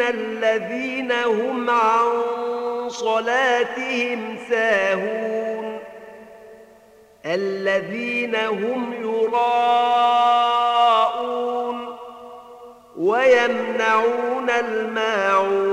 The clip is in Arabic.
الذين هم عن صلاتهم ساهون. الذين هم يراءون ويمنعون الماعون.